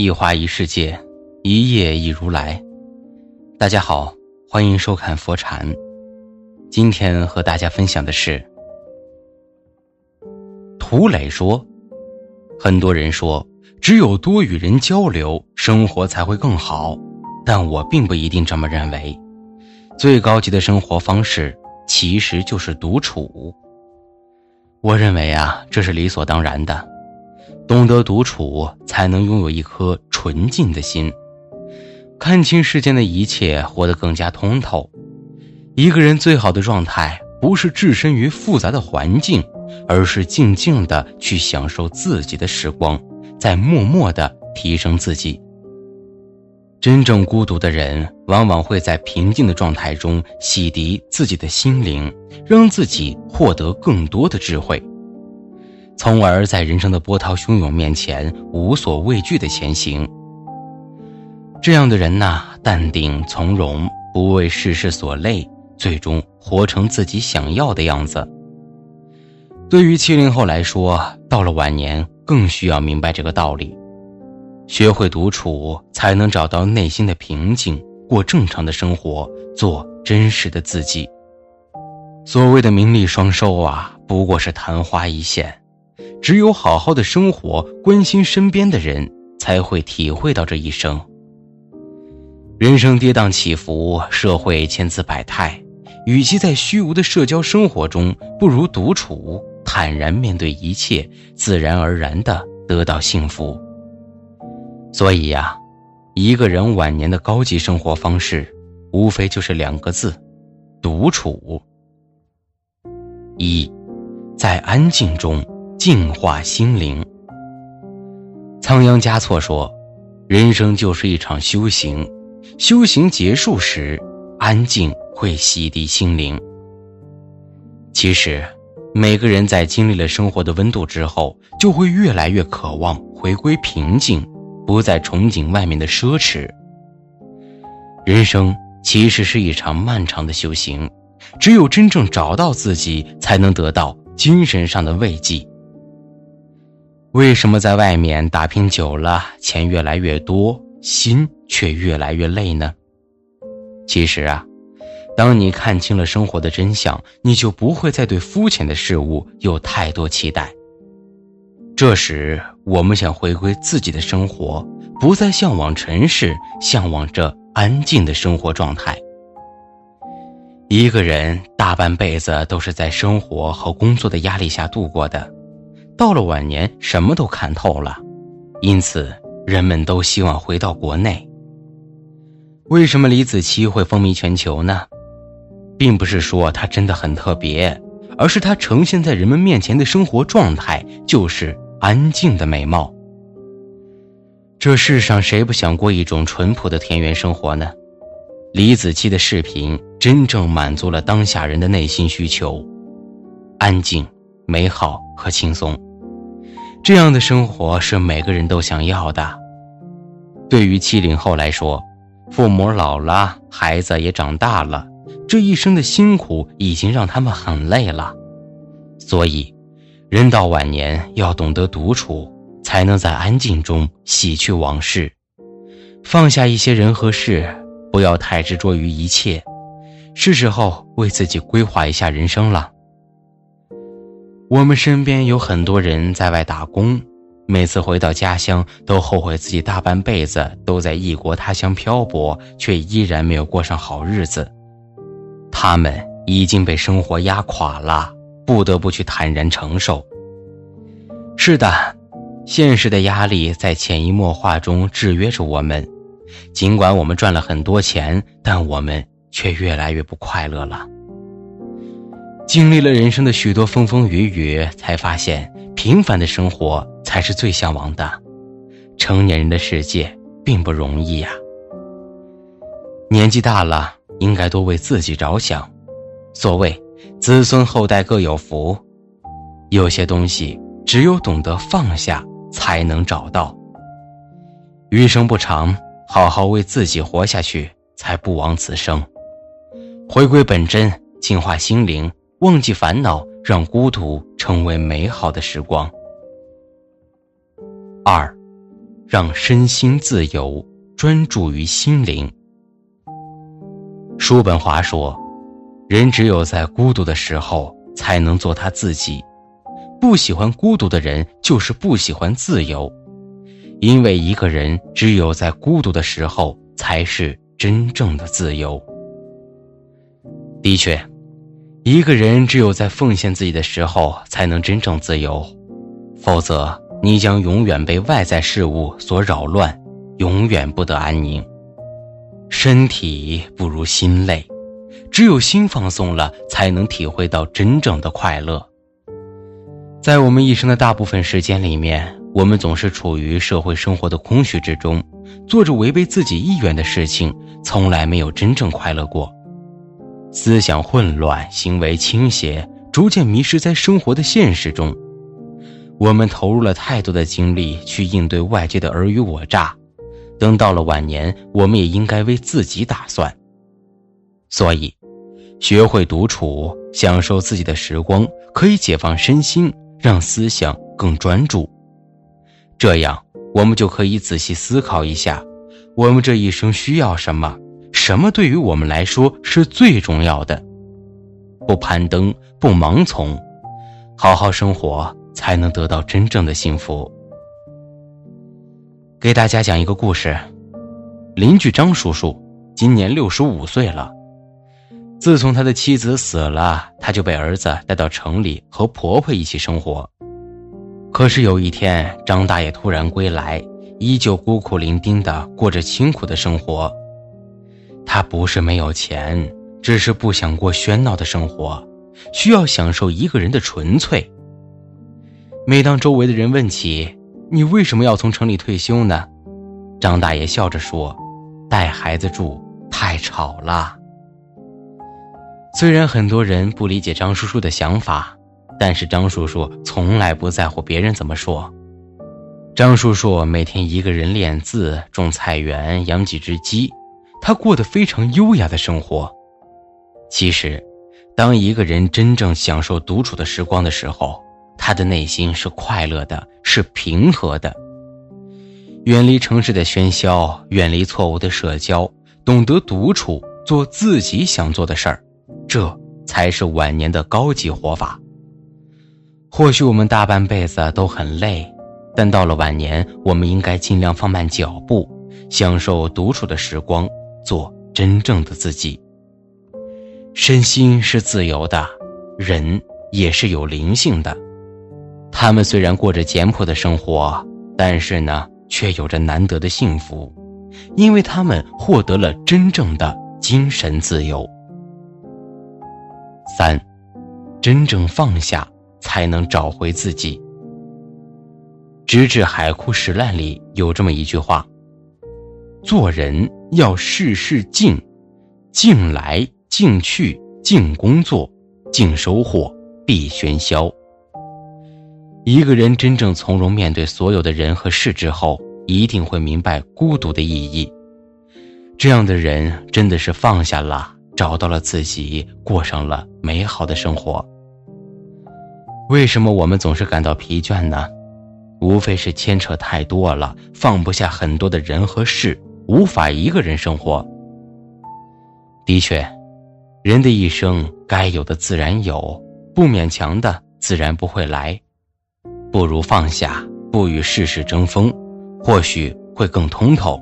一花一世界，一叶一如来。大家好，欢迎收看佛禅。今天和大家分享的是，涂磊说，很多人说只有多与人交流，生活才会更好，但我并不一定这么认为。最高级的生活方式其实就是独处。我认为啊，这是理所当然的。懂得独处，才能拥有一颗纯净的心，看清世间的一切，活得更加通透。一个人最好的状态，不是置身于复杂的环境，而是静静的去享受自己的时光，在默默的提升自己。真正孤独的人，往往会在平静的状态中洗涤自己的心灵，让自己获得更多的智慧。从而在人生的波涛汹涌面前无所畏惧的前行。这样的人呐，淡定从容，不为世事所累，最终活成自己想要的样子。对于七零后来说，到了晚年更需要明白这个道理，学会独处，才能找到内心的平静，过正常的生活，做真实的自己。所谓的名利双收啊，不过是昙花一现。只有好好的生活，关心身边的人，才会体会到这一生。人生跌宕起伏，社会千姿百态，与其在虚无的社交生活中，不如独处，坦然面对一切，自然而然的得到幸福。所以呀，一个人晚年的高级生活方式，无非就是两个字：独处。一，在安静中。净化心灵。仓央嘉措说：“人生就是一场修行，修行结束时，安静会洗涤心灵。”其实，每个人在经历了生活的温度之后，就会越来越渴望回归平静，不再憧憬外面的奢侈。人生其实是一场漫长的修行，只有真正找到自己，才能得到精神上的慰藉。为什么在外面打拼久了，钱越来越多，心却越来越累呢？其实啊，当你看清了生活的真相，你就不会再对肤浅的事物有太多期待。这时，我们想回归自己的生活，不再向往尘世，向往着安静的生活状态。一个人大半辈子都是在生活和工作的压力下度过的。到了晚年，什么都看透了，因此人们都希望回到国内。为什么李子柒会风靡全球呢？并不是说她真的很特别，而是她呈现在人们面前的生活状态就是安静的美貌。这世上谁不想过一种淳朴的田园生活呢？李子柒的视频真正满足了当下人的内心需求：安静、美好和轻松。这样的生活是每个人都想要的。对于七零后来说，父母老了，孩子也长大了，这一生的辛苦已经让他们很累了。所以，人到晚年要懂得独处，才能在安静中洗去往事，放下一些人和事，不要太执着于一切，是时候为自己规划一下人生了。我们身边有很多人在外打工，每次回到家乡都后悔自己大半辈子都在异国他乡漂泊，却依然没有过上好日子。他们已经被生活压垮了，不得不去坦然承受。是的，现实的压力在潜移默化中制约着我们。尽管我们赚了很多钱，但我们却越来越不快乐了。经历了人生的许多风风雨雨，才发现平凡的生活才是最向往的。成年人的世界并不容易呀。年纪大了，应该多为自己着想。所谓子孙后代各有福，有些东西只有懂得放下，才能找到。余生不长，好好为自己活下去，才不枉此生。回归本真，净化心灵。忘记烦恼，让孤独成为美好的时光。二，让身心自由，专注于心灵。叔本华说：“人只有在孤独的时候，才能做他自己。不喜欢孤独的人，就是不喜欢自由。因为一个人只有在孤独的时候，才是真正的自由。”的确，一个人只有在奉献自己的时候，才能真正自由。否则，你将永远被外在事物所扰乱，永远不得安宁。身体不如心累，只有心放松了，才能体会到真正的快乐。在我们一生的大部分时间里面，我们总是处于社会生活的空虚之中，做着违背自己意愿的事情，从来没有真正快乐过。思想混乱，行为倾斜，逐渐迷失在生活的现实中。我们投入了太多的精力去应对外界的尔虞我诈，等到了晚年，我们也应该为自己打算。所以，学会独处，享受自己的时光，可以解放身心，让思想更专注。这样，我们就可以仔细思考一下，我们这一生需要什么，什么对于我们来说是最重要的。不攀登，不盲从，好好生活。才能得到真正的幸福。给大家讲一个故事：邻居张叔叔今年六十五岁了。自从他的妻子死了，他就被儿子带到城里和婆婆一起生活。可是有一天，张大爷突然归来，依旧孤苦伶仃的过着清苦的生活。他不是没有钱，只是不想过喧闹的生活，需要享受一个人的纯粹。每当周围的人问起你为什么要从城里退休呢？张大爷笑着说：“带孩子住太吵了。”虽然很多人不理解张叔叔的想法，但是张叔叔从来不在乎别人怎么说。张叔叔每天一个人练字、种菜园、养几只鸡，他过得非常优雅的生活。其实，当一个人真正享受独处的时光的时候，他的内心是快乐的，是平和的。远离城市的喧嚣，远离错误的社交，懂得独处，做自己想做的事儿，这才是晚年的高级活法。或许我们大半辈子都很累，但到了晚年，我们应该尽量放慢脚步，享受独处的时光，做真正的自己。身心是自由的，人也是有灵性的。他们虽然过着简朴的生活，但是呢，却有着难得的幸福，因为他们获得了真正的精神自由。三，真正放下，才能找回自己。直至海枯石烂里有这么一句话：做人要事事静，静来静去，静工作，静收获，必喧嚣。一个人真正从容面对所有的人和事之后，一定会明白孤独的意义。这样的人真的是放下了，找到了自己，过上了美好的生活。为什么我们总是感到疲倦呢？无非是牵扯太多了，放不下很多的人和事，无法一个人生活。的确，人的一生该有的自然有，不勉强的自然不会来。不如放下，不与世事争锋，或许会更通透。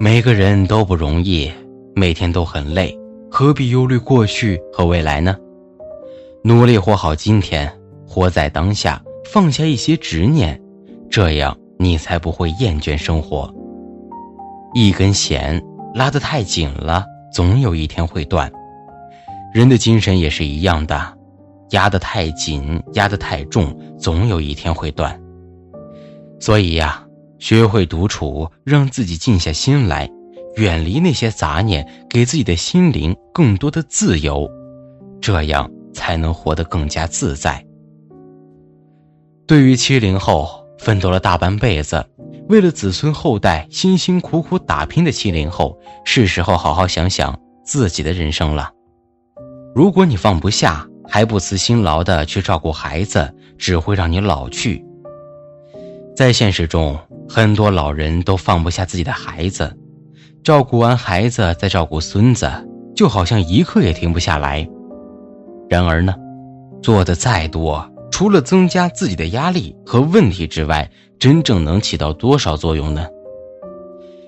每个人都不容易，每天都很累，何必忧虑过去和未来呢？努力活好今天，活在当下，放下一些执念，这样你才不会厌倦生活。一根弦拉得太紧了，总有一天会断。人的精神也是一样的。压得太紧，压得太重，总有一天会断。所以呀，学会独处，让自己静下心来，远离那些杂念，给自己的心灵更多的自由，这样才能活得更加自在。对于七零后奋斗了大半辈子，为了子孙后代辛辛苦苦打拼的七零后，是时候好好想想自己的人生了。如果你放不下，还不辞辛劳的去照顾孩子，只会让你老去。在现实中，很多老人都放不下自己的孩子，照顾完孩子再照顾孙子，就好像一刻也停不下来。然而呢，做的再多，除了增加自己的压力和问题之外，真正能起到多少作用呢？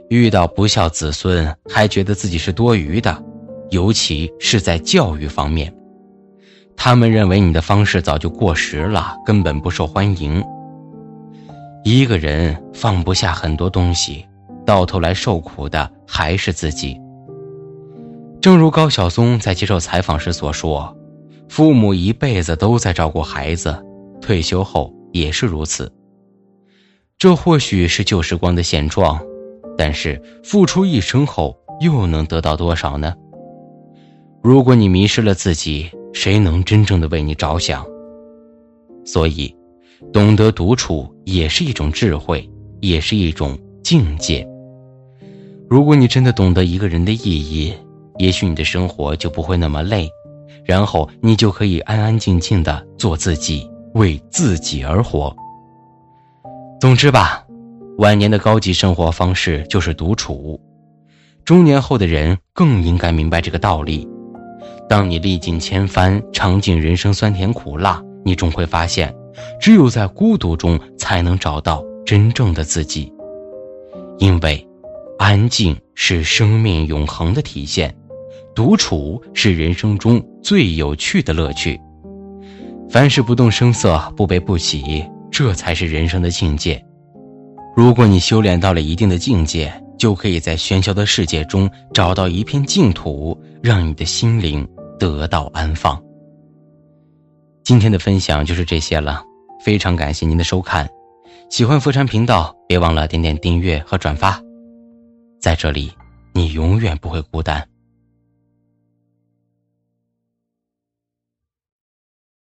遇到不孝子孙，还觉得自己是多余的，尤其是在教育方面，他们认为你的方式早就过时了，根本不受欢迎。一个人放不下很多东西，到头来受苦的还是自己。正如高晓松在接受采访时所说：“父母一辈子都在照顾孩子，退休后也是如此。这或许是旧时光的现状，但是付出一生后又能得到多少呢？如果你迷失了自己，谁能真正的为你着想？所以。”懂得独处也是一种智慧，也是一种境界。如果你真的懂得一个人的意义，也许你的生活就不会那么累，然后你就可以安安静静的做自己，为自己而活。总之吧，晚年的高级生活方式就是独处，中年后的人更应该明白这个道理。当你历尽千帆，尝尽人生酸甜苦辣，你终会发现。只有在孤独中，才能找到真正的自己。因为，安静是生命永恒的体现，独处是人生中最有趣的乐趣。凡事不动声色，不悲不喜，这才是人生的境界。如果你修炼到了一定的境界，就可以在喧嚣的世界中找到一片净土，让你的心灵得到安放。今天的分享就是这些了。非常感谢您的收看，喜欢佛禅频道，别忘了点点订阅和转发，在这里，你永远不会孤单。